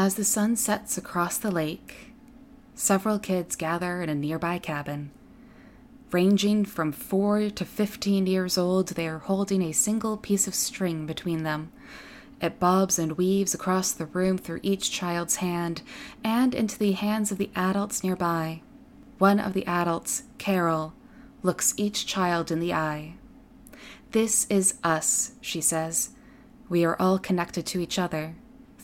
As the sun sets across the lake, several kids gather in a nearby cabin. Ranging from 4 to 15 years old, they are holding a single piece of string between them. It bobs and weaves across the room through each child's hand and into the hands of the adults nearby. One of the adults, Carol, looks each child in the eye. This is us, she says. We are all connected to each other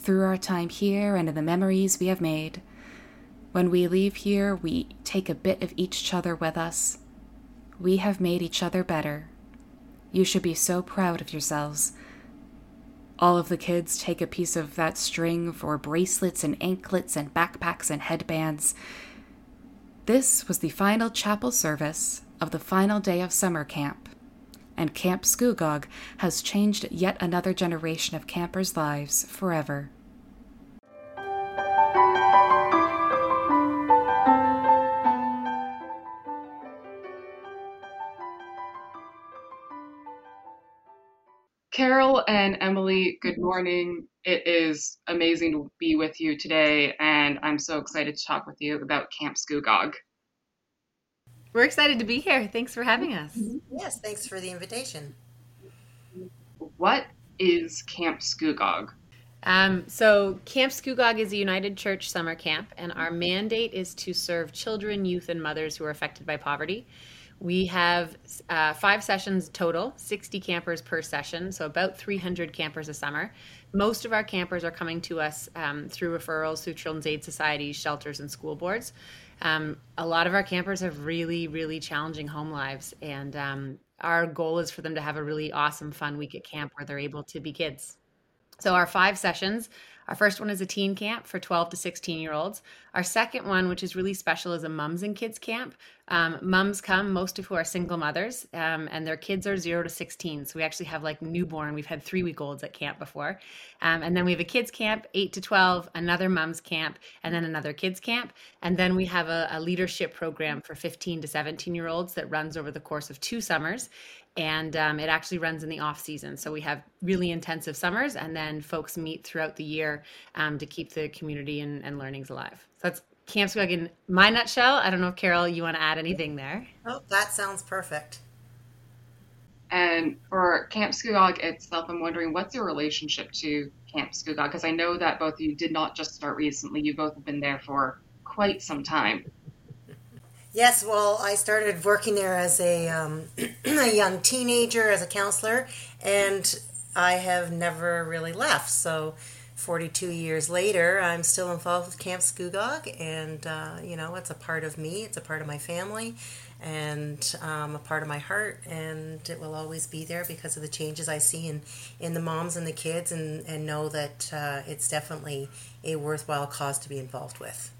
through our time here and in the memories we have made. When we leave here, we take a bit of each other with us. We have made each other better. You should be so proud of yourselves. All of the kids take a piece of that string for bracelets and anklets and backpacks and headbands. This was the final chapel service of the final day of summer camp, and Camp Scugog has changed yet another generation of campers' lives forever. Carol and Emily, good morning. It is amazing to be with you today, and I'm so excited to talk with you about Camp Scugog. We're excited to be here. Thanks for having us. Yes, thanks for the invitation. What is Camp Scugog? Um, so, Camp Scugog is a United Church summer camp, and our mandate is to serve children, youth, and mothers who are affected by poverty. We have uh, five sessions total, 60 campers per session, so about 300 campers a summer. Most of our campers are coming to us um, through referrals through Children's Aid Societies, shelters, and school boards. Um, a lot of our campers have really, really challenging home lives, and um, our goal is for them to have a really awesome, fun week at camp where they're able to be kids. So, our five sessions our first one is a teen camp for 12 to 16 year olds. Our second one, which is really special, is a mums and kids camp. Um, mums come, most of who are single mothers, um, and their kids are zero to 16. So we actually have like newborn. We've had three week olds at camp before. Um, and then we have a kids camp, eight to 12, another mums camp, and then another kids camp. And then we have a, a leadership program for 15 to 17 year olds that runs over the course of two summers and um, it actually runs in the off season. So we have really intensive summers, and then folks meet throughout the year um, to keep the community and, and, learnings alive. So that's Camp Scugog in my nutshell. I don't know if Carol, you want to add anything there? Oh, that sounds perfect. And for Camp Scugog itself, I'm wondering what's your relationship to Camp Scugog? Because I know that both of you did not just start recently; you both have been there for quite some time. Yes, well, I started working there as a, um, a young teenager as a counselor, and I have never really left. So, 42 years later, I'm still involved with Camp Scugog, and uh, you know, it's a part of me, it's a part of my family, and um, a part of my heart, and it will always be there because of the changes I see in, in the moms and the kids, and, and know that uh, it's definitely a worthwhile cause to be involved with.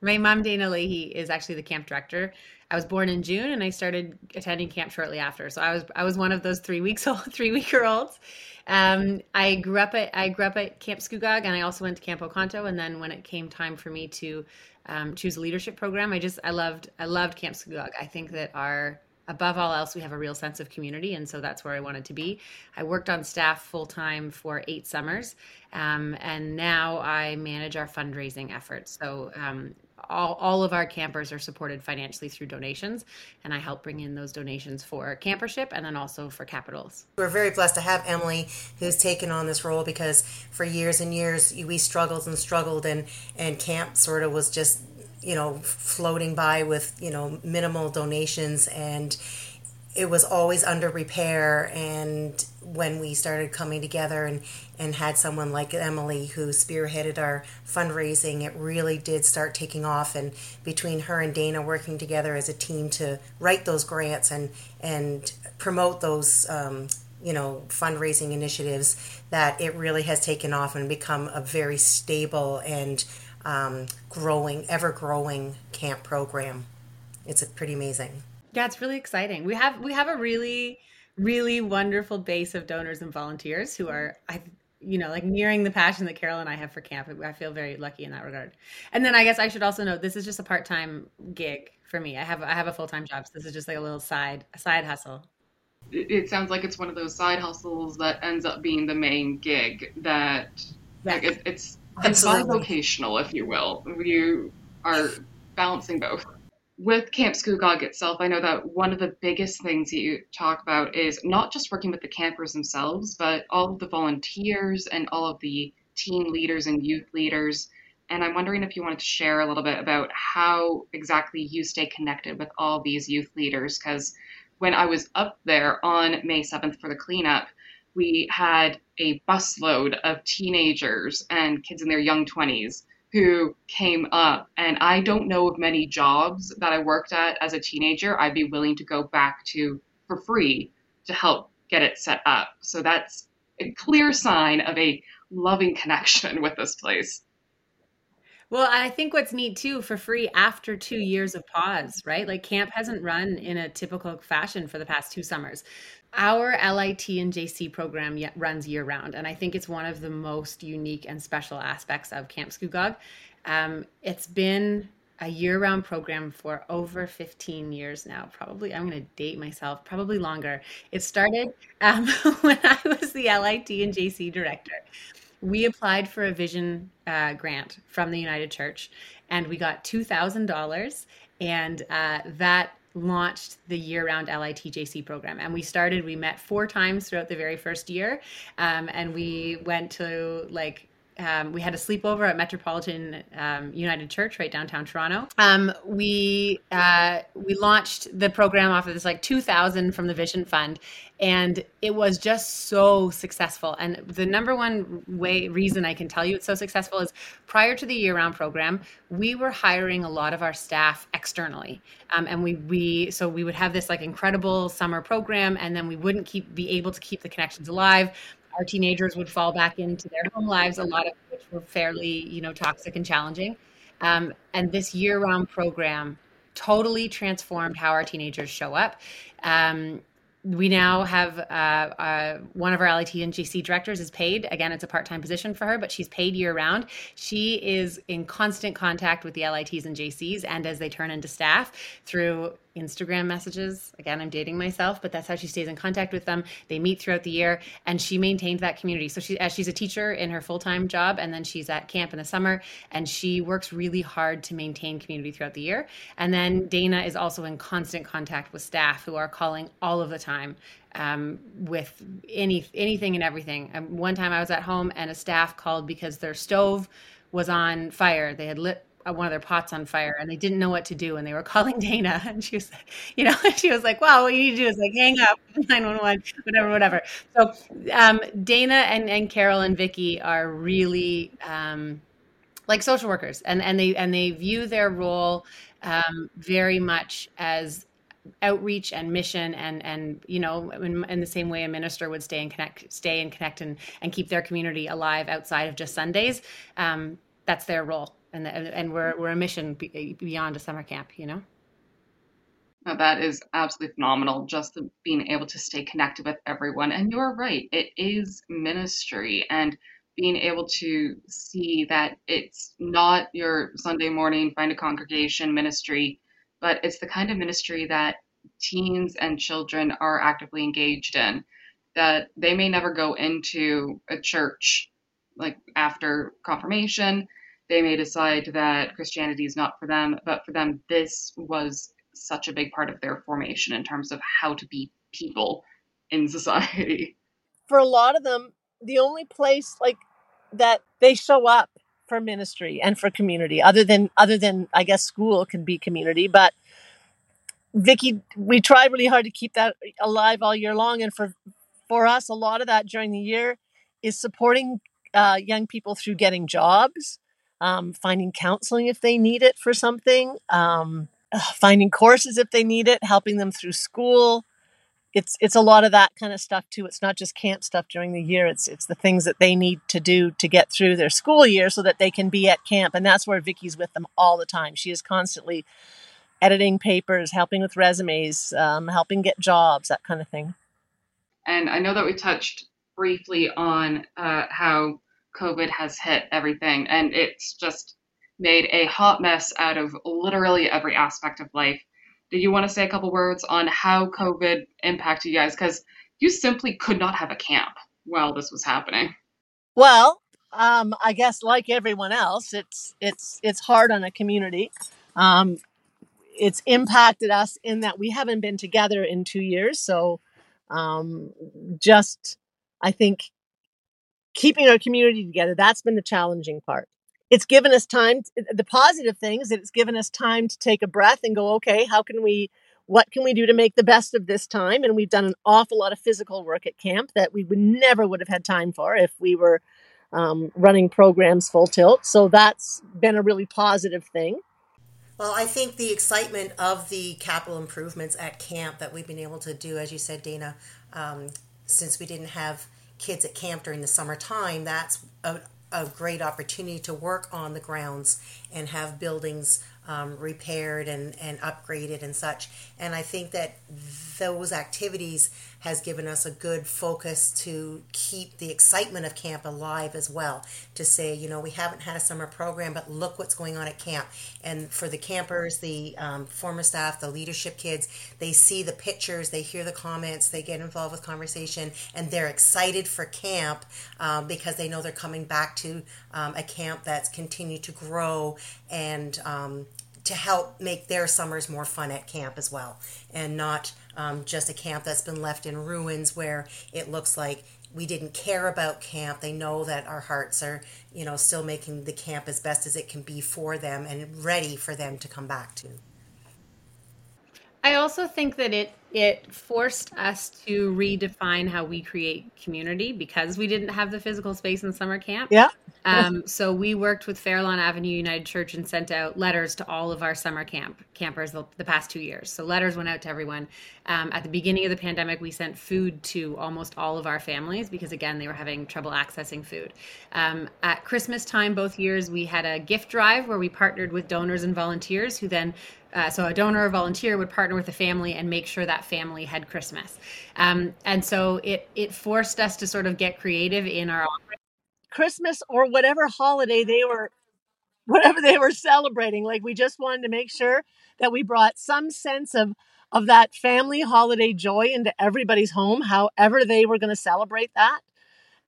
My mom, Dana Leahey, is actually the camp director. I was born in June, and I started attending camp shortly after. So I was I was one of those three weeks old, three weeker olds. Um, I grew up at I grew up at Camp Scugog, and I also went to Camp Oconto. And then when it came time for me to um, choose a leadership program, I just I loved I loved Camp Scugog. I think that our above all else, we have a real sense of community, and so that's where I wanted to be. I worked on staff full time for eight summers, um, and now I manage our fundraising efforts. So um, all, all of our campers are supported financially through donations and i help bring in those donations for campership and then also for capitals. We're very blessed to have emily who's taken on this role because for years and years we struggled and struggled and and camp sort of was just you know floating by with you know minimal donations and it was always under repair and when we started coming together and, and had someone like Emily who spearheaded our fundraising, it really did start taking off. And between her and Dana working together as a team to write those grants and and promote those um, you know fundraising initiatives, that it really has taken off and become a very stable and um, growing, ever growing camp program. It's pretty amazing. Yeah, it's really exciting. We have we have a really really wonderful base of donors and volunteers who are I you know like nearing the passion that Carol and I have for camp. I feel very lucky in that regard. And then I guess I should also note this is just a part-time gig for me. I have I have a full-time job. So this is just like a little side a side hustle. It sounds like it's one of those side hustles that ends up being the main gig that like it, it's it's bivocational, if you will. You are balancing both. With Camp Scugog itself, I know that one of the biggest things that you talk about is not just working with the campers themselves, but all of the volunteers and all of the team leaders and youth leaders. And I'm wondering if you wanted to share a little bit about how exactly you stay connected with all these youth leaders. Because when I was up there on May 7th for the cleanup, we had a busload of teenagers and kids in their young 20s who came up. And I don't know of many jobs that I worked at as a teenager I'd be willing to go back to for free to help get it set up. So that's a clear sign of a loving connection with this place. Well, I think what's neat too for free after two years of pause, right? Like camp hasn't run in a typical fashion for the past two summers. Our LIT and JC program runs year round, and I think it's one of the most unique and special aspects of Camp Scugog. Um, it's been a year round program for over 15 years now. Probably, I'm going to date myself, probably longer. It started um, when I was the LIT and JC director we applied for a vision uh, grant from the United Church, and we got two thousand dollars, and uh, that launched the year-round LITJC program. And we started. We met four times throughout the very first year, um, and we went to like um, we had a sleepover at Metropolitan um, United Church right downtown Toronto. Um, we uh, we launched the program off of this like 2000 from the Vision Fund, and it was just so successful. And the number one way reason I can tell you it's so successful is prior to the year-round program, we were hiring a lot of our staff externally, um, and we we so we would have this like incredible summer program, and then we wouldn't keep be able to keep the connections alive our teenagers would fall back into their home lives, a lot of which were fairly, you know, toxic and challenging. Um, and this year-round program totally transformed how our teenagers show up. Um, we now have uh, uh, one of our LIT and JC directors is paid. Again, it's a part time position for her, but she's paid year round. She is in constant contact with the LITs and JCs, and as they turn into staff through Instagram messages. Again, I'm dating myself, but that's how she stays in contact with them. They meet throughout the year, and she maintains that community. So she, as she's a teacher in her full time job, and then she's at camp in the summer, and she works really hard to maintain community throughout the year. And then Dana is also in constant contact with staff who are calling all of the time um, with any anything and everything. Um, one time I was at home, and a staff called because their stove was on fire. They had lit one of their pots on fire and they didn't know what to do and they were calling Dana and she was you know she was like wow what you need to do is like hang up 911 whatever whatever. So um, Dana and, and Carol and Vicky are really um, like social workers and and they and they view their role um, very much as outreach and mission and and you know in, in, the same way a minister would stay and connect stay and connect and and keep their community alive outside of just sundays. Um, that's their role and and we're we're a mission beyond a summer camp, you know. Now that is absolutely phenomenal. Just being able to stay connected with everyone, and you're right, it is ministry, and being able to see that it's not your Sunday morning find a congregation ministry, but it's the kind of ministry that teens and children are actively engaged in. That they may never go into a church like after confirmation they may decide that Christianity is not for them, but for them, this was such a big part of their formation in terms of how to be people in society. For a lot of them, the only place like that they show up for ministry and for community, other than other than I guess school can be community, but Vicky, we try really hard to keep that alive all year long, and for for us, a lot of that during the year is supporting uh, young people through getting jobs, um, finding counseling if they need it for something, um, finding courses if they need it, helping them through school. It's it's a lot of that kind of stuff too. It's not just camp stuff during the year. It's it's the things that they need to do to get through their school year so that they can be at camp. And that's where Vicky's with them all the time. She is constantly editing papers, helping with resumes, um, helping get jobs, that kind of thing. And I know that we touched briefly on uh, how COVID has hit everything, and it's just made a hot mess out of literally every aspect of life. Did you want to say a couple words on how COVID impacted you guys? Because you simply could not have a camp while this was happening. Well, um, I guess like everyone else, it's it's it's hard on a community. Um, it's impacted us in that we haven't been together in two years. So, um, just I think keeping our community together that's been the challenging part. It's given us time. The positive thing is that it's given us time to take a breath and go, okay, how can we? What can we do to make the best of this time? And we've done an awful lot of physical work at camp that we would never would have had time for if we were um, running programs full tilt. So that's been a really positive thing. Well, I think the excitement of the capital improvements at camp that we've been able to do, as you said, Dana, um, since we didn't have kids at camp during the summertime, that's a, a great opportunity to work on the grounds and have buildings um, repaired and, and upgraded and such. And I think that those activities has given us a good focus to keep the excitement of camp alive as well. To say, you know, we haven't had a summer program, but look what's going on at camp. And for the campers, the um, former staff, the leadership kids, they see the pictures, they hear the comments, they get involved with conversation, and they're excited for camp um, because they know they're coming back to um, a camp that's continued to grow and um, to help make their summers more fun at camp as well and not um, just a camp that's been left in ruins where it looks like we didn't care about camp. They know that our hearts are, you know, still making the camp as best as it can be for them and ready for them to come back to. I also think that it it forced us to redefine how we create community because we didn't have the physical space in summer camp. Yeah. Um, so we worked with Fairlawn Avenue United Church and sent out letters to all of our summer camp campers the, the past two years. So letters went out to everyone. Um, at the beginning of the pandemic, we sent food to almost all of our families because again they were having trouble accessing food. Um, at Christmas time, both years we had a gift drive where we partnered with donors and volunteers who then uh, so a donor or volunteer would partner with a family and make sure that family had Christmas. Um, and so it it forced us to sort of get creative in our Christmas or whatever holiday they were whatever they were celebrating. Like we just wanted to make sure that we brought some sense of of that family holiday joy into everybody's home, however they were going to celebrate that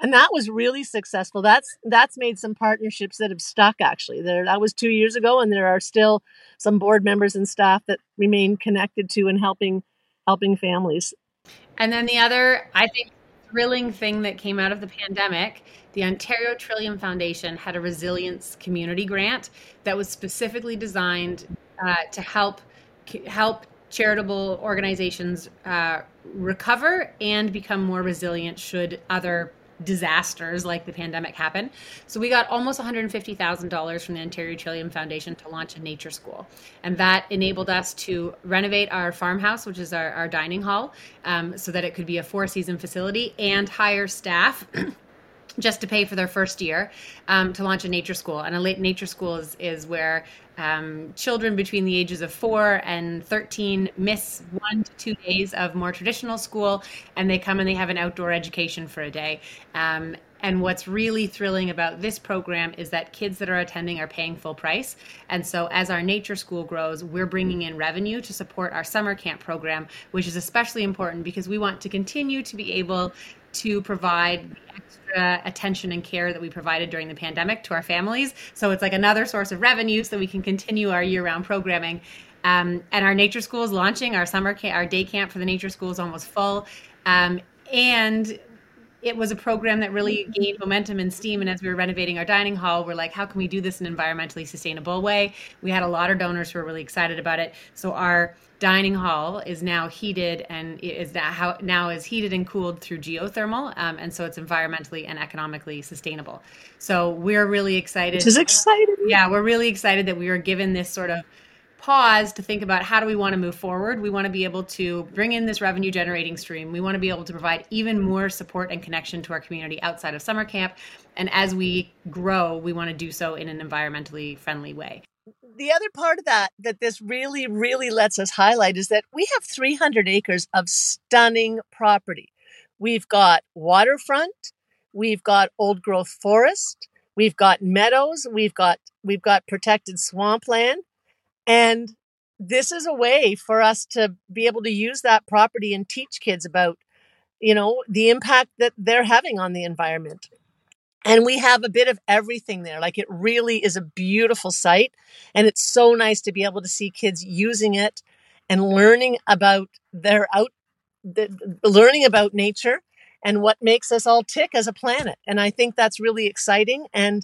and that was really successful. That's that's made some partnerships that have stuck actually. There that was two years ago and there are still some board members and staff that remain connected to and helping helping families. And then the other i think thrilling thing that came out of the pandemic the ontario trillium foundation had a resilience community grant that was specifically designed uh, to help help charitable organizations uh, recover and become more resilient should other disasters like the pandemic happen. So we got almost $150,000 from the Ontario Trillium Foundation to launch a nature school. And that enabled us to renovate our farmhouse, which is our, our dining hall, um, so that it could be a four season facility and hire staff. Just to pay for their first year um, to launch a nature school. And a late nature school is, is where um, children between the ages of four and 13 miss one to two days of more traditional school and they come and they have an outdoor education for a day. Um, and what's really thrilling about this program is that kids that are attending are paying full price. And so, as our nature school grows, we're bringing in revenue to support our summer camp program, which is especially important because we want to continue to be able to provide extra attention and care that we provided during the pandemic to our families. So it's like another source of revenue so we can continue our year round programming. Um, and our nature school is launching. Our summer camp, our day camp for the nature school is almost full. Um, and it was a program that really gained momentum and steam. And as we were renovating our dining hall, we're like, how can we do this in an environmentally sustainable way? We had a lot of donors who were really excited about it. So our dining hall is now heated and is now how now is heated and cooled through geothermal, um, and so it's environmentally and economically sustainable. So we're really excited. Which is exciting. Yeah, we're really excited that we were given this sort of pause to think about how do we want to move forward. We want to be able to bring in this revenue generating stream. We want to be able to provide even more support and connection to our community outside of summer camp. And as we grow, we want to do so in an environmentally friendly way the other part of that that this really really lets us highlight is that we have 300 acres of stunning property we've got waterfront we've got old growth forest we've got meadows we've got we've got protected swampland and this is a way for us to be able to use that property and teach kids about you know the impact that they're having on the environment. And we have a bit of everything there like it really is a beautiful site and it's so nice to be able to see kids using it and learning about their out the, learning about nature and what makes us all tick as a planet. And i think that's really exciting and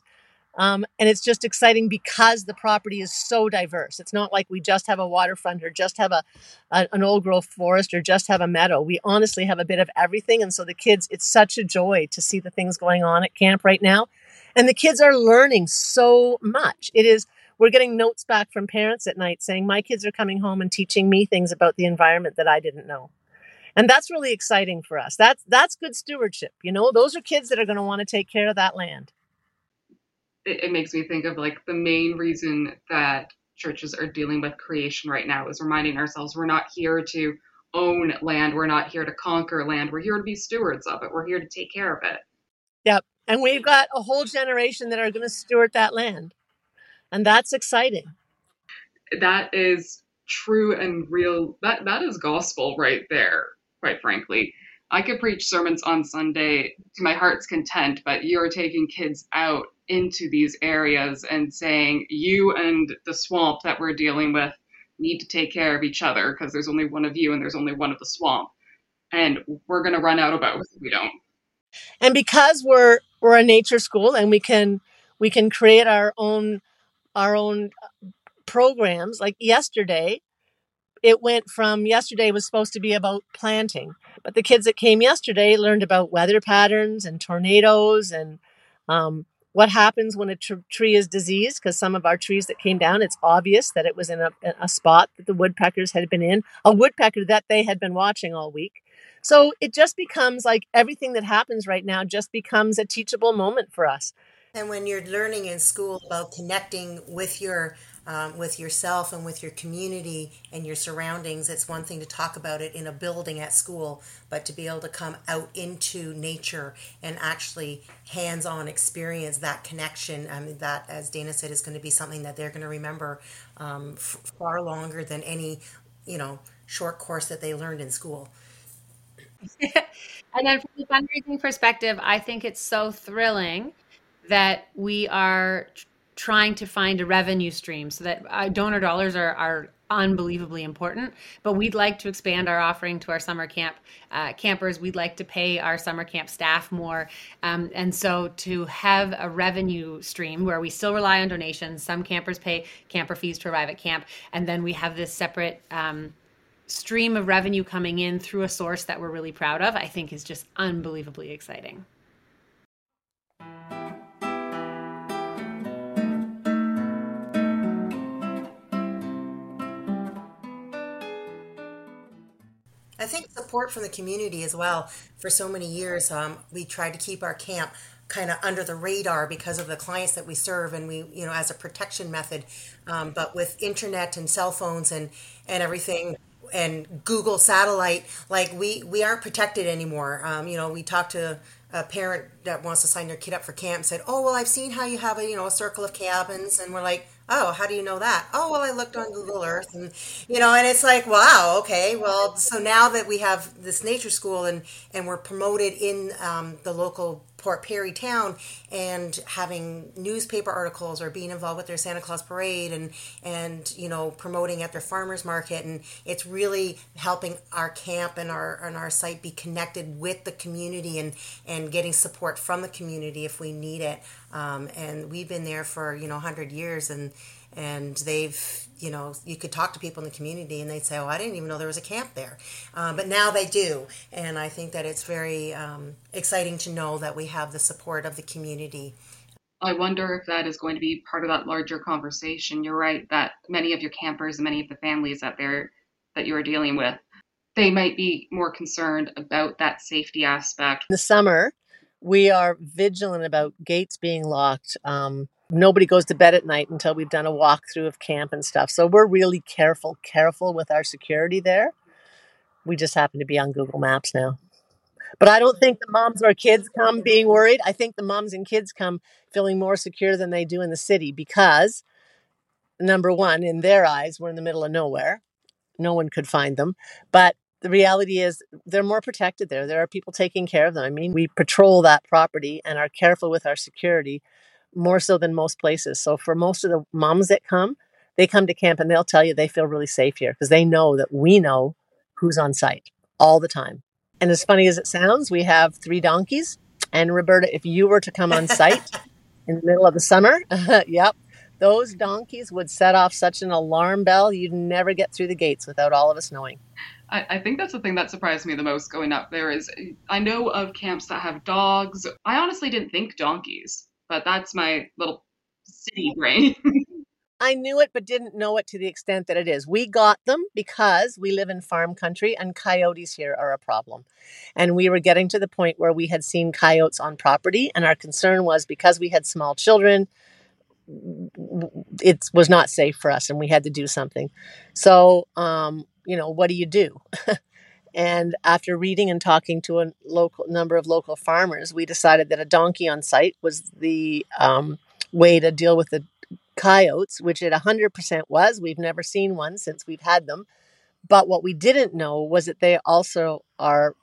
um, and it's just exciting because the property is so diverse. It's not like we just have a waterfront or just have a, a, an old growth forest or just have a meadow. We honestly have a bit of everything. And so the kids, it's such a joy to see the things going on at camp right now. And the kids are learning so much. It is, we're getting notes back from parents at night saying, My kids are coming home and teaching me things about the environment that I didn't know. And that's really exciting for us. That's that's good stewardship. You know, those are kids that are going to want to take care of that land it, it makes me think of like the main reason that churches are dealing with creation right now is reminding ourselves we're not here to own land. We're not here to conquer land. We're here to be stewards of it. We're here to take care of it. Yep. And we've got a whole generation that are going to steward that land. And that's exciting. That is true and real. That that is gospel right there, quite frankly. I could preach sermons on Sunday to my heart's content, but you're taking kids out into these areas and saying, you and the swamp that we're dealing with need to take care of each other because there's only one of you and there's only one of the swamp. And we're going to run out of both if we don't. And because we're we're a nature school and we can we can create our own our own uh, programs like yesterday it went from yesterday was supposed to be about planting, but the kids that came yesterday learned about weather patterns and tornadoes and um, what happens when a tr- tree is diseased. Because some of our trees that came down, it's obvious that it was in a, a spot that the woodpeckers had been in, a woodpecker that they had been watching all week. So it just becomes like everything that happens right now just becomes a teachable moment for us. And when you're learning in school about connecting with your um, with yourself and with your community and your surroundings. It's one thing to talk about it in a building at school, but to be able to come out into nature and actually hands on experience that connection, I mean, that, as Dana said, is going to be something that they're going to remember um, f- far longer than any, you know, short course that they learned in school. and then from the fundraising perspective, I think it's so thrilling that we are trying to find a revenue stream so that uh, donor dollars are, are unbelievably important. But we'd like to expand our offering to our summer camp uh, campers. We'd like to pay our summer camp staff more. Um, and so to have a revenue stream where we still rely on donations some campers pay camper fees to arrive at camp and then we have this separate um, stream of revenue coming in through a source that we're really proud of i think is just unbelievably exciting I think support from the community as well. For so many years, um, we tried to keep our camp kind of under the radar because of the clients that we serve and we you know as a protection method um, but with internet and cell phones and and everything and google satellite like we we aren't protected anymore um, you know we talked to a parent that wants to sign their kid up for camp said oh well i've seen how you have a you know a circle of cabins and we're like oh how do you know that? Oh well i looked on google earth and you know and it's like wow okay well so now that we have this nature school and and we're promoted in um, the local Port Perry town and having newspaper articles or being involved with their Santa Claus parade and and you know promoting at their farmers market and it's really helping our camp and our and our site be connected with the community and and getting support from the community if we need it um, and we've been there for you know 100 years and and they've you know you could talk to people in the community and they'd say oh i didn't even know there was a camp there uh, but now they do and i think that it's very um, exciting to know that we have the support of the community I wonder if that is going to be part of that larger conversation. You're right that many of your campers and many of the families that they're that you are dealing with, they might be more concerned about that safety aspect. In the summer, we are vigilant about gates being locked. Um, nobody goes to bed at night until we've done a walkthrough of camp and stuff. So we're really careful, careful with our security there. We just happen to be on Google Maps now. But I don't think the moms or kids come being worried. I think the moms and kids come feeling more secure than they do in the city because, number one, in their eyes, we're in the middle of nowhere. No one could find them. But the reality is they're more protected there. There are people taking care of them. I mean, we patrol that property and are careful with our security more so than most places. So for most of the moms that come, they come to camp and they'll tell you they feel really safe here because they know that we know who's on site all the time. And as funny as it sounds, we have three donkeys. And Roberta, if you were to come on site in the middle of the summer, yep, those donkeys would set off such an alarm bell you'd never get through the gates without all of us knowing. I, I think that's the thing that surprised me the most going up there is I know of camps that have dogs. I honestly didn't think donkeys, but that's my little city brain. I knew it, but didn't know it to the extent that it is. We got them because we live in farm country and coyotes here are a problem. And we were getting to the point where we had seen coyotes on property, and our concern was because we had small children, it was not safe for us and we had to do something. So, um, you know, what do you do? and after reading and talking to a local number of local farmers, we decided that a donkey on site was the um, way to deal with the coyotes, which it 100% was. We've never seen one since we've had them. But what we didn't know was that they also are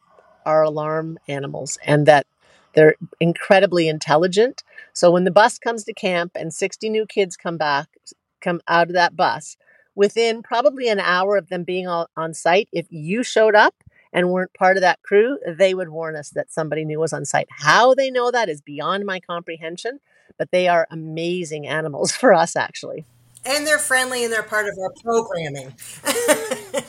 are alarm animals and that they're incredibly intelligent. So when the bus comes to camp and 60 new kids come back come out of that bus, within probably an hour of them being on site, if you showed up and weren't part of that crew, they would warn us that somebody new was on site. How they know that is beyond my comprehension, but they are amazing animals for us, actually. And they're friendly and they're part of our programming.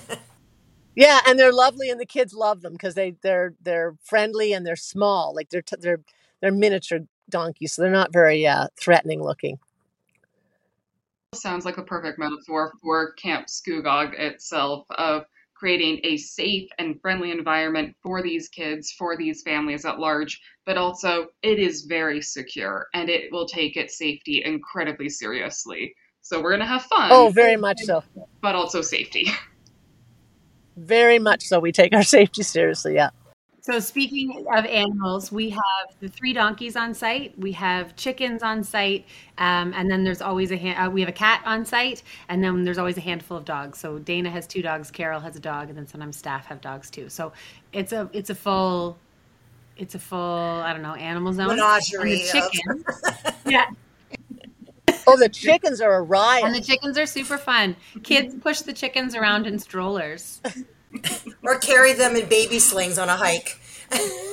yeah, and they're lovely, and the kids love them because they they're they're friendly and they're small, like they're t- they're they're miniature donkeys, so they're not very uh, threatening looking sounds like a perfect metaphor for Camp Scugog itself of creating a safe and friendly environment for these kids, for these families at large, but also it is very secure and it will take its safety incredibly seriously. So we're going to have fun. Oh, very much so. But also safety. Very much so. We take our safety seriously, yeah. So speaking of animals, we have the three donkeys on site. We have chickens on site, um, and then there's always a ha- uh, we have a cat on site, and then there's always a handful of dogs. So Dana has two dogs, Carol has a dog, and then sometimes staff have dogs too. So it's a it's a full it's a full I don't know animal zone. Menagerie. And the chickens, yeah. Oh, the chickens are a riot. And the chickens are super fun. Kids push the chickens around in strollers. or carry them in baby slings on a hike.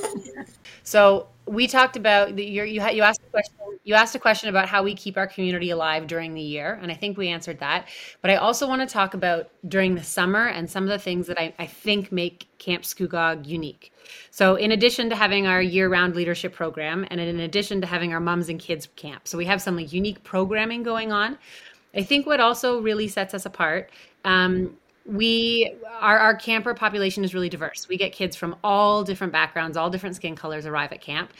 so we talked about the, you you asked a question you asked a question about how we keep our community alive during the year and i think we answered that but i also want to talk about during the summer and some of the things that i, I think make camp scugog unique so in addition to having our year-round leadership program and in addition to having our moms and kids camp so we have some like unique programming going on i think what also really sets us apart um, we our, our camper population is really diverse. We get kids from all different backgrounds all different skin colors arrive at camp.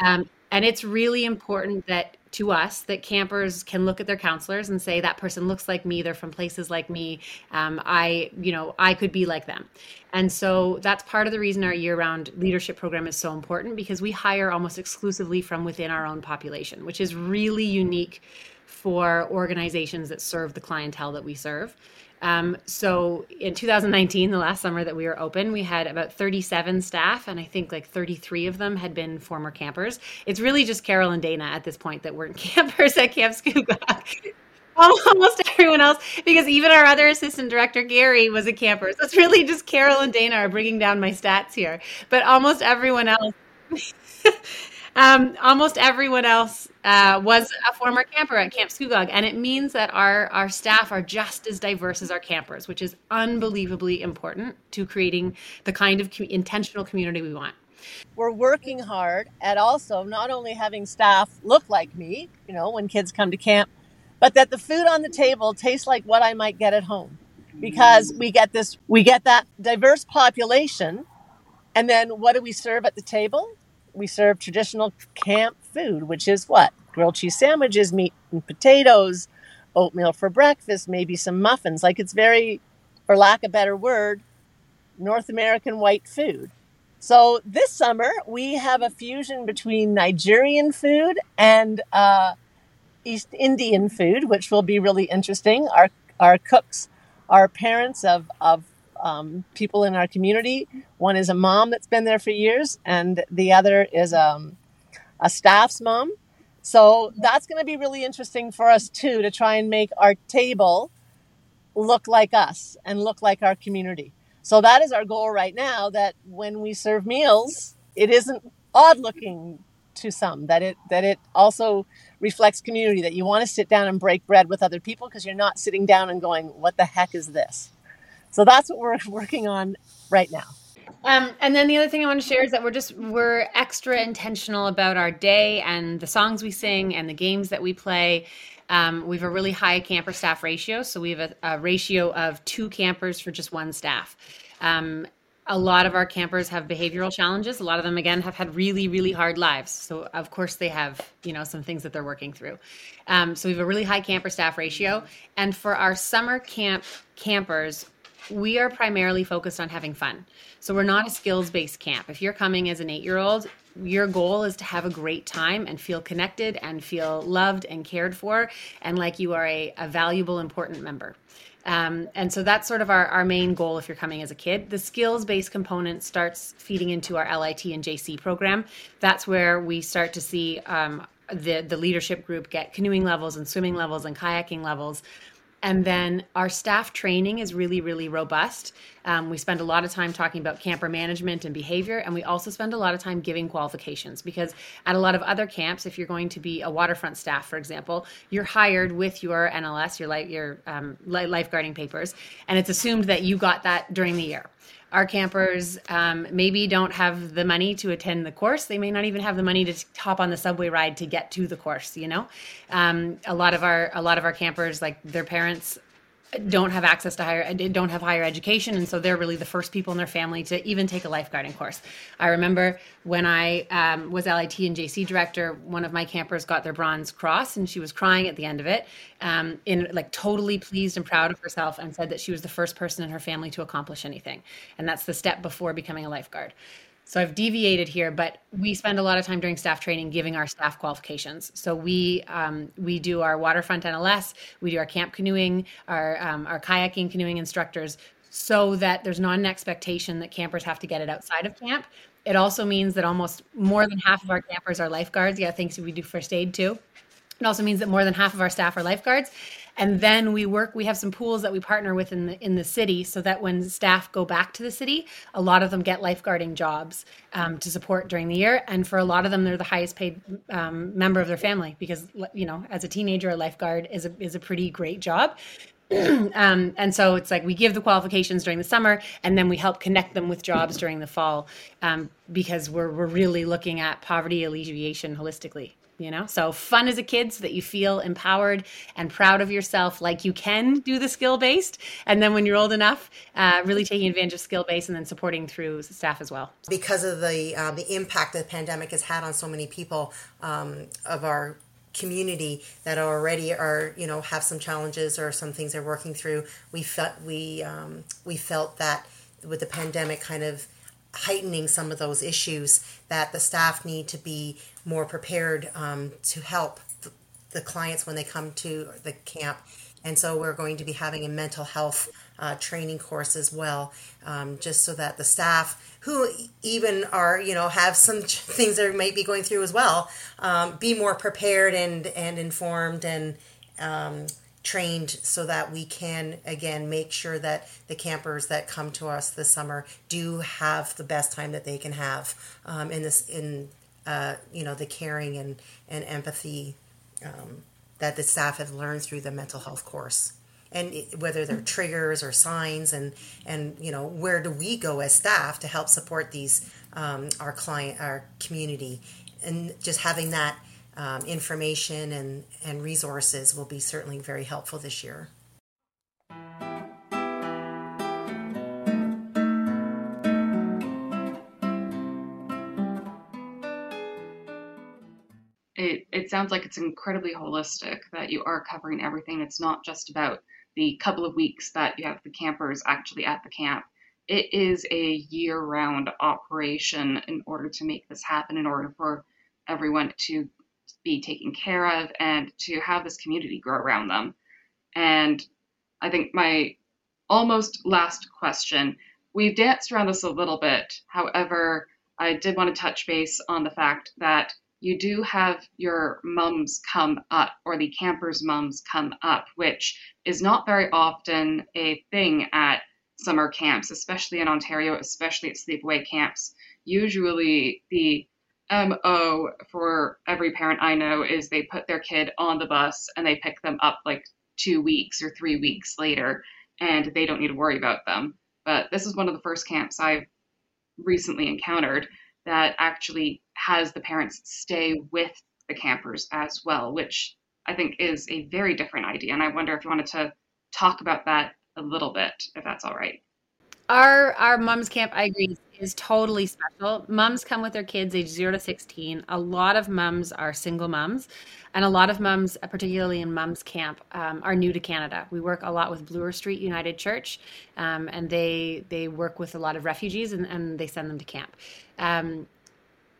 Um, and it's really important that to us that campers can look at their counselors and say that person looks like me. They're from places like me. Um, i you know i could be like them. And so that's part of the reason our year-round leadership program is so important because we hire almost exclusively from within our own population which is really unique for organizations that serve the clientele that we serve um, so in 2019, the last summer that we were open, we had about 37 staff, and I think like 33 of them had been former campers. It's really just Carol and Dana at this point that weren't campers at Camp Scugog. Almost everyone else, because even our other assistant director, Gary, was a camper. So it's really just Carol and Dana are bringing down my stats here. But almost everyone else. Um, almost everyone else uh, was a former camper at Camp Scugog, and it means that our our staff are just as diverse as our campers, which is unbelievably important to creating the kind of co- intentional community we want. We're working hard at also not only having staff look like me, you know, when kids come to camp, but that the food on the table tastes like what I might get at home, because we get this, we get that diverse population, and then what do we serve at the table? We serve traditional camp food, which is what? Grilled cheese sandwiches, meat and potatoes, oatmeal for breakfast, maybe some muffins. Like it's very, for lack of a better word, North American white food. So this summer we have a fusion between Nigerian food and uh, East Indian food, which will be really interesting. Our our cooks are parents of of um, people in our community. One is a mom that's been there for years, and the other is um, a staff's mom. So that's going to be really interesting for us too to try and make our table look like us and look like our community. So that is our goal right now that when we serve meals, it isn't odd looking to some that it that it also reflects community that you want to sit down and break bread with other people because you're not sitting down and going what the heck is this so that's what we're working on right now um, and then the other thing I want to share is that we're just we're extra intentional about our day and the songs we sing and the games that we play. Um, we have a really high camper staff ratio, so we have a, a ratio of two campers for just one staff. Um, a lot of our campers have behavioral challenges. A lot of them, again, have had really, really hard lives. So, of course, they have, you know, some things that they're working through. Um, so, we have a really high camper staff ratio. And for our summer camp campers, we are primarily focused on having fun. So, we're not a skills based camp. If you're coming as an eight year old, your goal is to have a great time and feel connected and feel loved and cared for and like you are a, a valuable, important member. Um, and so that's sort of our, our main goal if you're coming as a kid. The skills based component starts feeding into our LIT and JC program. That's where we start to see um, the, the leadership group get canoeing levels and swimming levels and kayaking levels and then our staff training is really, really robust. Um, we spend a lot of time talking about camper management and behavior, and we also spend a lot of time giving qualifications because at a lot of other camps, if you're going to be a waterfront staff, for example, you're hired with your NLS, your, your um, lifeguarding papers, and it's assumed that you got that during the year our campers um, maybe don't have the money to attend the course. They may not even have the money to hop on the subway ride to get to the course. You know, um, a lot of our a lot of our campers, like their parents don't have access to higher don't have higher education and so they're really the first people in their family to even take a lifeguarding course. I remember when i um, was lit and jc director one of my campers got their bronze cross and she was crying at the end of it um, in like totally pleased and proud of herself and said that she was the first person in her family to accomplish anything. And that's the step before becoming a lifeguard so I've deviated here, but we spend a lot of time during staff training giving our staff qualifications. So we um, we do our waterfront NLS, we do our camp canoeing, our um, our kayaking canoeing instructors, so that there's not an expectation that campers have to get it outside of camp. It also means that almost more than half of our campers are lifeguards. Yeah, thanks. We do first aid too. It also means that more than half of our staff are lifeguards and then we work we have some pools that we partner with in the in the city so that when staff go back to the city a lot of them get lifeguarding jobs um, to support during the year. And for a lot of them they're the highest paid um, member of their family because you know as a teenager a lifeguard is a is a pretty great job. Um, and so it's like we give the qualifications during the summer and then we help connect them with jobs during the fall um, because we're, we're really looking at poverty alleviation holistically you know? So fun as a kid so that you feel empowered and proud of yourself like you can do the skill based and then when you're old enough uh, really taking advantage of skill based and then supporting through staff as well. Because of the um, the impact the pandemic has had on so many people um, of our community that already are you know have some challenges or some things they're working through we felt we um, we felt that with the pandemic kind of heightening some of those issues that the staff need to be more prepared um, to help the clients when they come to the camp. And so we're going to be having a mental health uh, training course as well, um, just so that the staff who even are, you know, have some things they might be going through as well, um, be more prepared and, and informed and um, trained so that we can again make sure that the campers that come to us this summer do have the best time that they can have um, in this in uh, you know the caring and and empathy um, that the staff have learned through the mental health course. And whether they're triggers or signs and and you know where do we go as staff to help support these um, our client our community? And just having that um, information and, and resources will be certainly very helpful this year. It, it sounds like it's incredibly holistic that you are covering everything. It's not just about the couple of weeks that you have the campers actually at the camp. It is a year round operation in order to make this happen, in order for everyone to be taken care of and to have this community grow around them. And I think my almost last question. We've danced around this a little bit. However, I did want to touch base on the fact that you do have your mums come up or the campers' mums come up, which is not very often a thing at summer camps, especially in Ontario, especially at sleepaway camps. Usually, the MO for every parent I know is they put their kid on the bus and they pick them up like two weeks or three weeks later, and they don't need to worry about them. But this is one of the first camps I've recently encountered that actually has the parents stay with the campers as well, which I think is a very different idea. And I wonder if you wanted to talk about that a little bit, if that's all right. Our our mums camp, I agree, is totally special. Mums come with their kids age zero to sixteen. A lot of mums are single mums, and a lot of mums, particularly in mums camp, um, are new to Canada. We work a lot with Bloor Street United Church, um, and they they work with a lot of refugees, and, and they send them to camp. Um,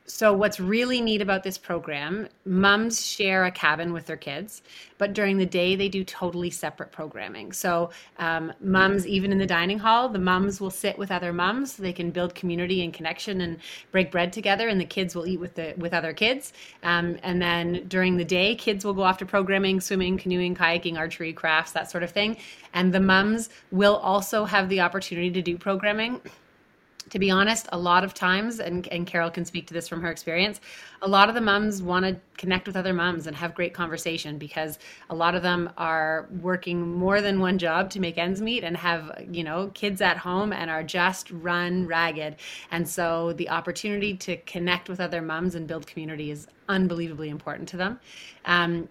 so what's really neat about this program mums share a cabin with their kids but during the day they do totally separate programming. So um, mums even in the dining hall the mums will sit with other mums so they can build community and connection and break bread together and the kids will eat with the with other kids. Um, and then during the day kids will go off to programming swimming canoeing kayaking archery crafts that sort of thing. And the mums will also have the opportunity to do programming to be honest, a lot of times, and, and Carol can speak to this from her experience, a lot of the moms want to connect with other moms and have great conversation because a lot of them are working more than one job to make ends meet and have, you know, kids at home and are just run ragged. And so the opportunity to connect with other moms and build community is unbelievably important to them. Um,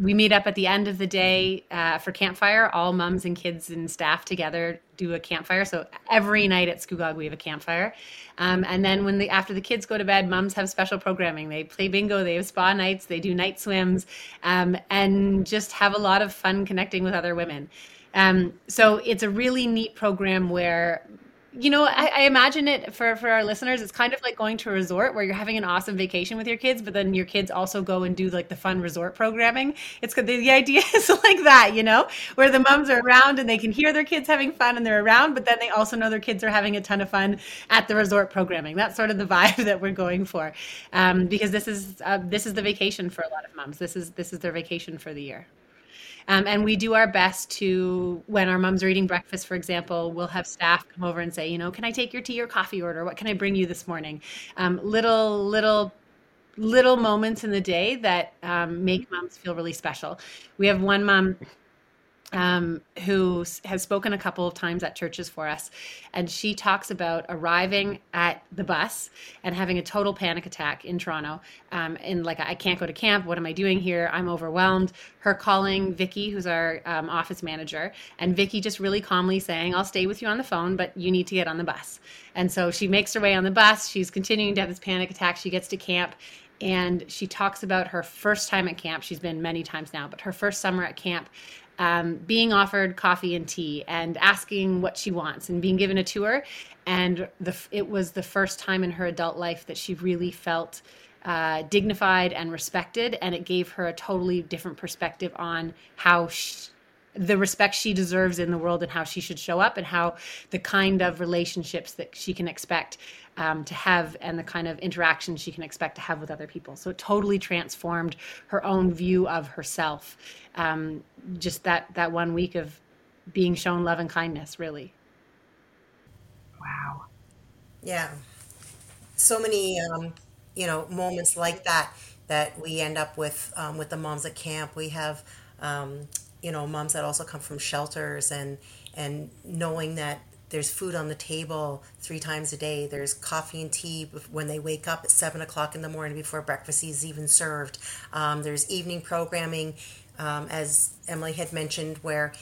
we meet up at the end of the day uh, for campfire. All mums and kids and staff together do a campfire. So every night at Scugog we have a campfire. Um, and then when the after the kids go to bed, mums have special programming. They play bingo, they have spa nights, they do night swims, um, and just have a lot of fun connecting with other women. Um, so it's a really neat program where you know, I, I, imagine it for for our listeners. It's kind of like going to a resort where you're having an awesome vacation with your kids, but then your kids also go and do like the fun resort programming. It's the, the idea is like that, you know, where the moms are around and they can hear their kids having fun and they're around, but then they also know their kids are having a ton of fun at the resort programming. That's sort of the vibe that we're going for, um, because this is uh, this is the vacation for a lot of moms. This is this is their vacation for the year. Um, and we do our best to, when our moms are eating breakfast, for example, we'll have staff come over and say, you know, can I take your tea or coffee order? What can I bring you this morning? Um, little, little little moments in the day that um, make moms feel really special. We have one mom um, who has spoken a couple of times at churches for us. And she talks about arriving at the bus and having a total panic attack in Toronto. Um, and like, I can't go to camp. What am I doing here? I'm overwhelmed. Her calling Vicky, who's our um, office manager, and Vicky just really calmly saying, I'll stay with you on the phone, but you need to get on the bus. And so she makes her way on the bus. She's continuing to have this panic attack. She gets to camp and she talks about her first time at camp. She's been many times now, but her first summer at camp um, being offered coffee and tea and asking what she wants and being given a tour. And the, it was the first time in her adult life that she really felt uh, dignified and respected. And it gave her a totally different perspective on how she, the respect she deserves in the world and how she should show up and how the kind of relationships that she can expect um, to have and the kind of interaction she can expect to have with other people. So it totally transformed her own view of herself. Um, just that that one week of being shown love and kindness, really. Wow. Yeah. So many, um, you know, moments like that that we end up with um, with the moms at camp. We have um, you know moms that also come from shelters and and knowing that there's food on the table three times a day. There's coffee and tea when they wake up at seven o'clock in the morning before breakfast is even served. Um, there's evening programming um, as emily had mentioned where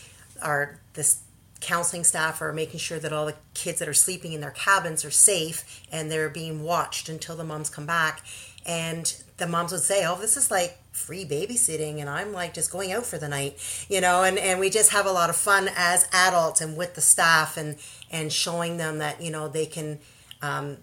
our this counseling staff are making sure that all the kids that are sleeping in their cabins are safe and they're being watched until the moms come back. And the moms would say oh this is like free babysitting and I'm like just going out for the night, you know, and, and we just have a lot of fun as adults and with the staff and, and showing them that, you know, they can, um,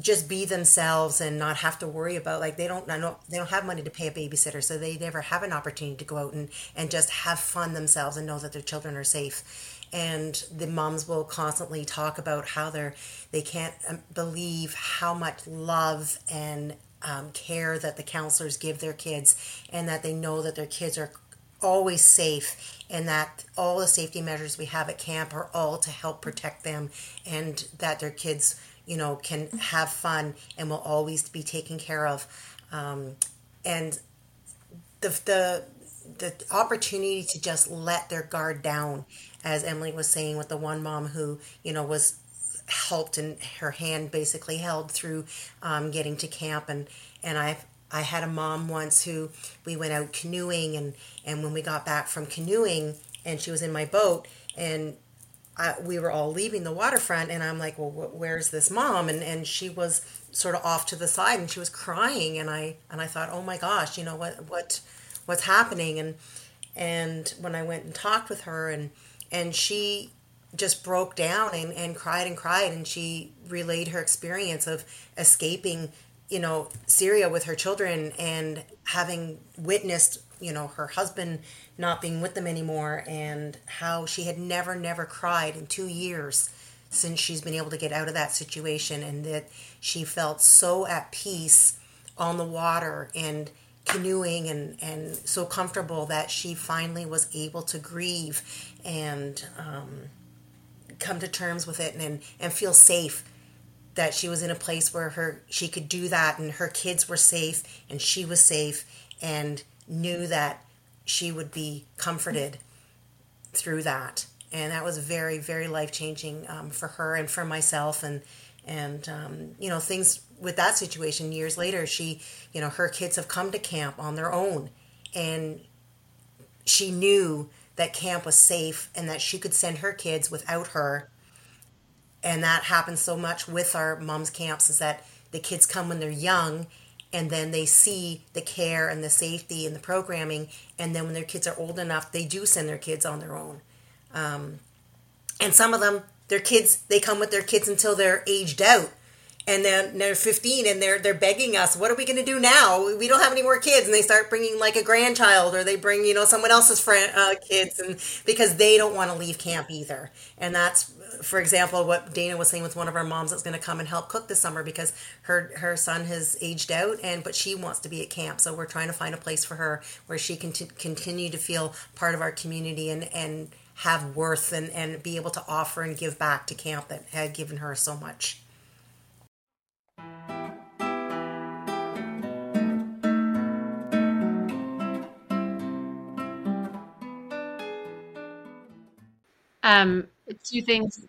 just be themselves and not have to worry about like they don't I know they don't have money to pay a babysitter so they never have an opportunity to go out and and just have fun themselves and know that their children are safe. And the moms will constantly talk about how they're they can't um, believe how much love and um, care that the counselors give their kids and that they know that their kids are always safe and that all the safety measures we have at camp are all to help protect them and that their kids you know can have fun and will always be taken care of. Um, and the, the the opportunity to just let their guard down as Emily was saying with the one mom who, you know, was helped and her hand basically held through um, getting to camp. And and I I had a mom once who we went out canoeing and and when we got back from canoeing and she was in my boat and I, we were all leaving the waterfront and I'm like well wh- where's this mom? And and she was sort of off to the side and she was crying and I and I thought oh my gosh you know what what what's happening? And and when I went and talked with her and and she just broke down and, and cried and cried and she relayed her experience of escaping you know syria with her children and having witnessed you know her husband not being with them anymore and how she had never never cried in two years since she's been able to get out of that situation and that she felt so at peace on the water and canoeing and, and so comfortable that she finally was able to grieve. And um, come to terms with it and, and feel safe that she was in a place where her she could do that and her kids were safe and she was safe and knew that she would be comforted through that. And that was very very life changing um, for her and for myself and and um, you know things with that situation years later she you know her kids have come to camp on their own and she knew that camp was safe and that she could send her kids without her. And that happens so much with our moms camps is that the kids come when they're young and then they see the care and the safety and the programming. And then when their kids are old enough they do send their kids on their own. Um, and some of them their kids they come with their kids until they're aged out and then they're 15 and they're they're begging us what are we going to do now? We don't have any more kids. And they start bringing like a grandchild or they bring you know someone else's friend uh, kids and because they don't want to leave camp either. And that's for example what dana was saying with one of our moms that's going to come and help cook this summer because her her son has aged out and but she wants to be at camp. So we're trying to find a place for her where she can t- continue to feel part of our community and and have worth and, and be able to offer and give back to camp that had given her so much. Um, two things.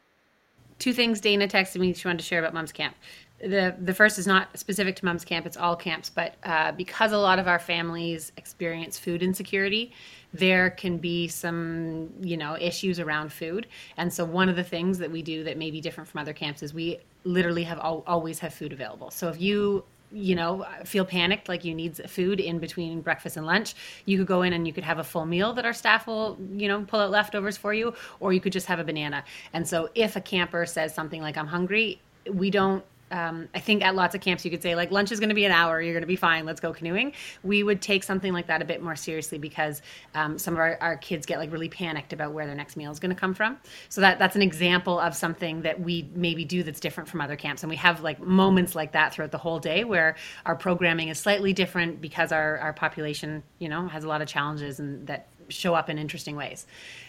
Two things. Dana texted me. She wanted to share about Mom's Camp. The the first is not specific to Mom's Camp. It's all camps, but uh, because a lot of our families experience food insecurity, there can be some you know issues around food and so one of the things that we do that may be different from other camps is we literally have al- always have food available. So if you you know feel panicked like you need food in between breakfast and lunch you could go in and you could have a full meal that our staff will you know pull out leftovers for you or you could just have a banana. And so if a camper says something like i'm hungry we don't um, I think at lots of camps you could say like lunch is going to be an hour, you're going to be fine, let's go canoeing. We would take something like that a bit more seriously because um, some of our, our kids get like really panicked about where their next meal is going to come from. So that that's an example of something that we maybe do that's different from other camps, and we have like moments like that throughout the whole day where our programming is slightly different because our our population you know has a lot of challenges and that show up in interesting ways.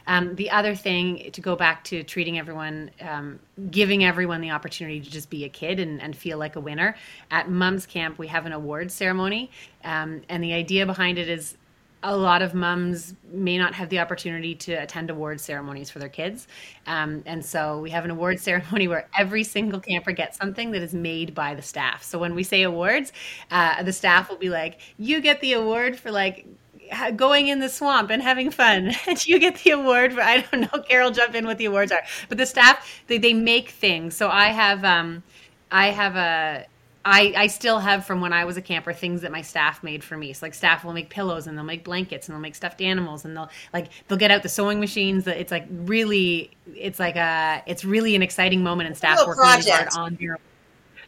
Um, the other thing to go back to treating everyone, um, giving everyone the opportunity to just be a kid and, and, feel like a winner. At Mums Camp, we have an awards ceremony, um, and the idea behind it is a lot of mums may not have the opportunity to attend award ceremonies for their kids. Um, and so we have an award ceremony where every single camper gets something that is made by the staff. So when we say awards, uh, the staff will be like, you get the award for like going in the swamp and having fun. And you get the award for I don't know. Carol, jump in what the awards are. But the staff they, they make things. So I have um, I have a I, I still have from when I was a camper things that my staff made for me. So like staff will make pillows and they'll make blankets and they'll make stuffed animals and they'll like they'll get out the sewing machines. That it's like really it's like a it's really an exciting moment and staff work really hard on their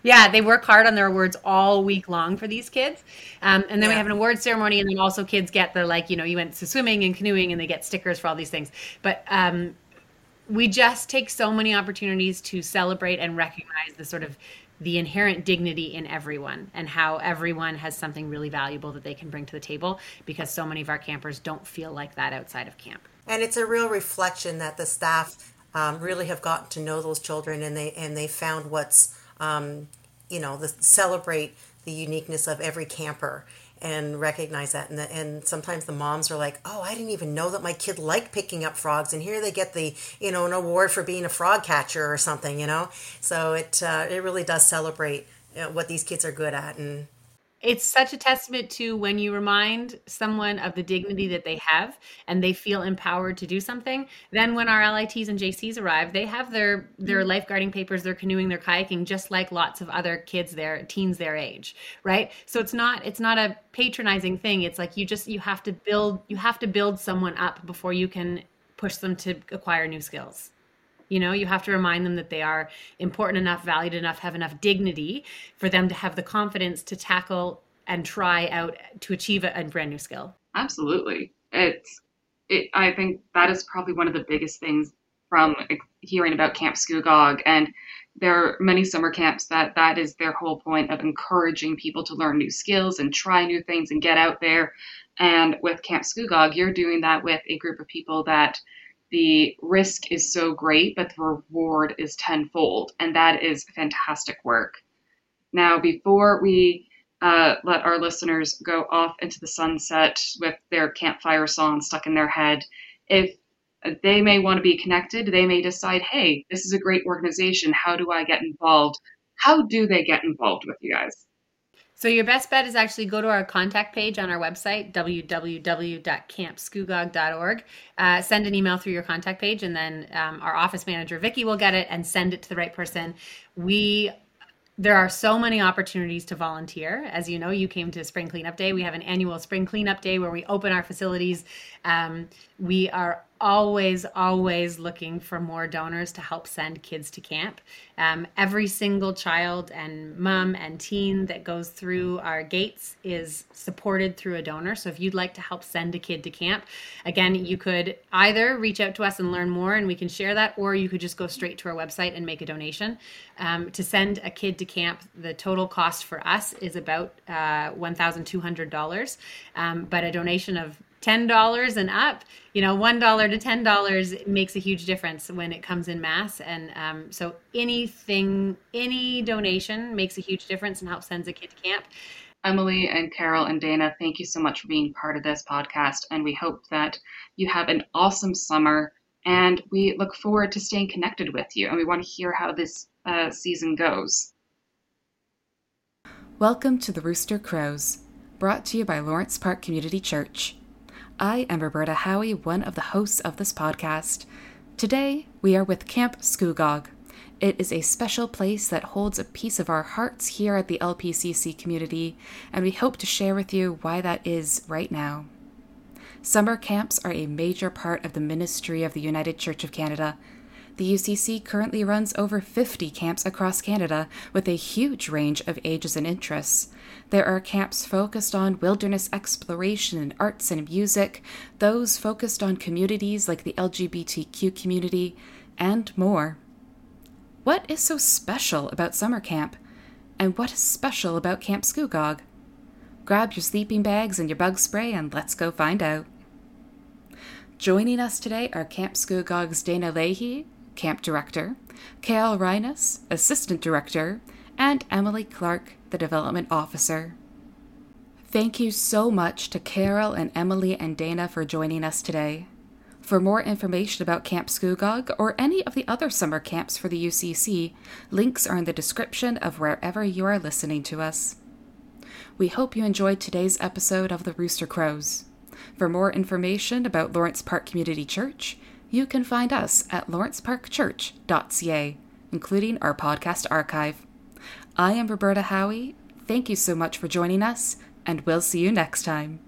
yeah, they work hard on their awards all week long for these kids. Um, and then yeah. we have an award ceremony, and then also kids get the like, you know, you went to swimming and canoeing, and they get stickers for all these things. But um, we just take so many opportunities to celebrate and recognize the sort of the inherent dignity in everyone and how everyone has something really valuable that they can bring to the table because so many of our campers don't feel like that outside of camp. And it's a real reflection that the staff um, really have gotten to know those children and they and they found what's um, you know the celebrate the uniqueness of every camper and recognize that. And, the, and sometimes the moms are like oh i didn't even know that my kid liked picking up frogs. And here they get the you know an award for being a frog catcher or something you know? So it uh, it really does celebrate you know, what these kids are good at and it's such a testament to when you remind someone of the dignity that they have and they feel empowered to do something. Then when our lits and jcs arrive they have their their mm-hmm. lifeguarding papers their canoeing their kayaking just like lots of other kids their teens their age right? So it's not it's not a patronizing thing. It's like you just you have to build you have to build someone up before you can push them to acquire new skills you know, you have to remind them that they are important enough, valued enough, have enough dignity for them to have the confidence to tackle and try out to achieve a, a brand new skill. Absolutely. It's, it, I think that is probably one of the biggest things from hearing about Camp Scugog. And there are many summer camps that that is their whole point of encouraging people to learn new skills and try new things and get out there. And with Camp Scugog, you're doing that with a group of people that the risk is so great, but the reward is tenfold. And that is fantastic work. Now, before we uh, let our listeners go off into the sunset with their campfire song stuck in their head, if they may want to be connected, they may decide, hey, this is a great organization. How do I get involved? How do they get involved with you guys? So your best bet is actually go to our contact page on our website, www.campscugog.org. Uh, send an email through your contact page, and then um, our office manager, Vicki, will get it and send it to the right person. We there are so many opportunities to volunteer. As you know, you came to Spring Cleanup Day. We have an annual Spring Cleanup Day where we open our facilities. Um, we are always, always looking for more donors to help send kids to camp. Um, every single child and mom and teen that goes through our gates is supported through a donor. So if you'd like to help send a kid to camp, again, you could either reach out to us and learn more and we can share that, or you could just go straight to our website and make a donation. Um, to send a kid to camp, the total cost for us is about uh, $1,200, um, but a donation of $10 and up you know $1 to $10 makes a huge difference when it comes in mass. And um, so anything any donation makes a huge difference and helps sends a kid to camp. Emily and carol and dana thank you so much for being part of this podcast. And we hope that you have an awesome summer. And we look forward to staying connected with you. And we want to hear how this uh, season goes. Welcome to the rooster crows brought to you by lawrence park community church I am Roberta Howey, one of the hosts of this podcast. Today, we are with Camp Scugog. It is a special place that holds a piece of our hearts here at the LPCC community, and we hope to share with you why that is right now. Summer camps are a major part of the ministry of the United Church of Canada, the UCC currently runs over 50 camps across Canada with a huge range of ages and interests. There are camps focused on wilderness exploration and arts and music, those focused on communities like the LGBTQ community, and more. What is so special about summer camp? And what is special about Camp Scugog? Grab your sleeping bags and your bug spray and let's go find out. Joining us today are Camp Scugog's Dana Leahey, Camp Director, Carol Rhynas, Assistant Director, and Emily Clark, the Development Officer. Thank you so much to Carol and Emily and Dana for joining us today. For more information about Camp Scugog or any of the other summer camps for the UCC, links are in the description of wherever you are listening to us. We hope you enjoyed today's episode of the Rooster Crows. For more information about Lawrence Park Community Church, you can find us at lawrenceparkchurch.ca, including our podcast archive. I am Roberta Howey. Thank you so much for joining us, and we'll see you next time.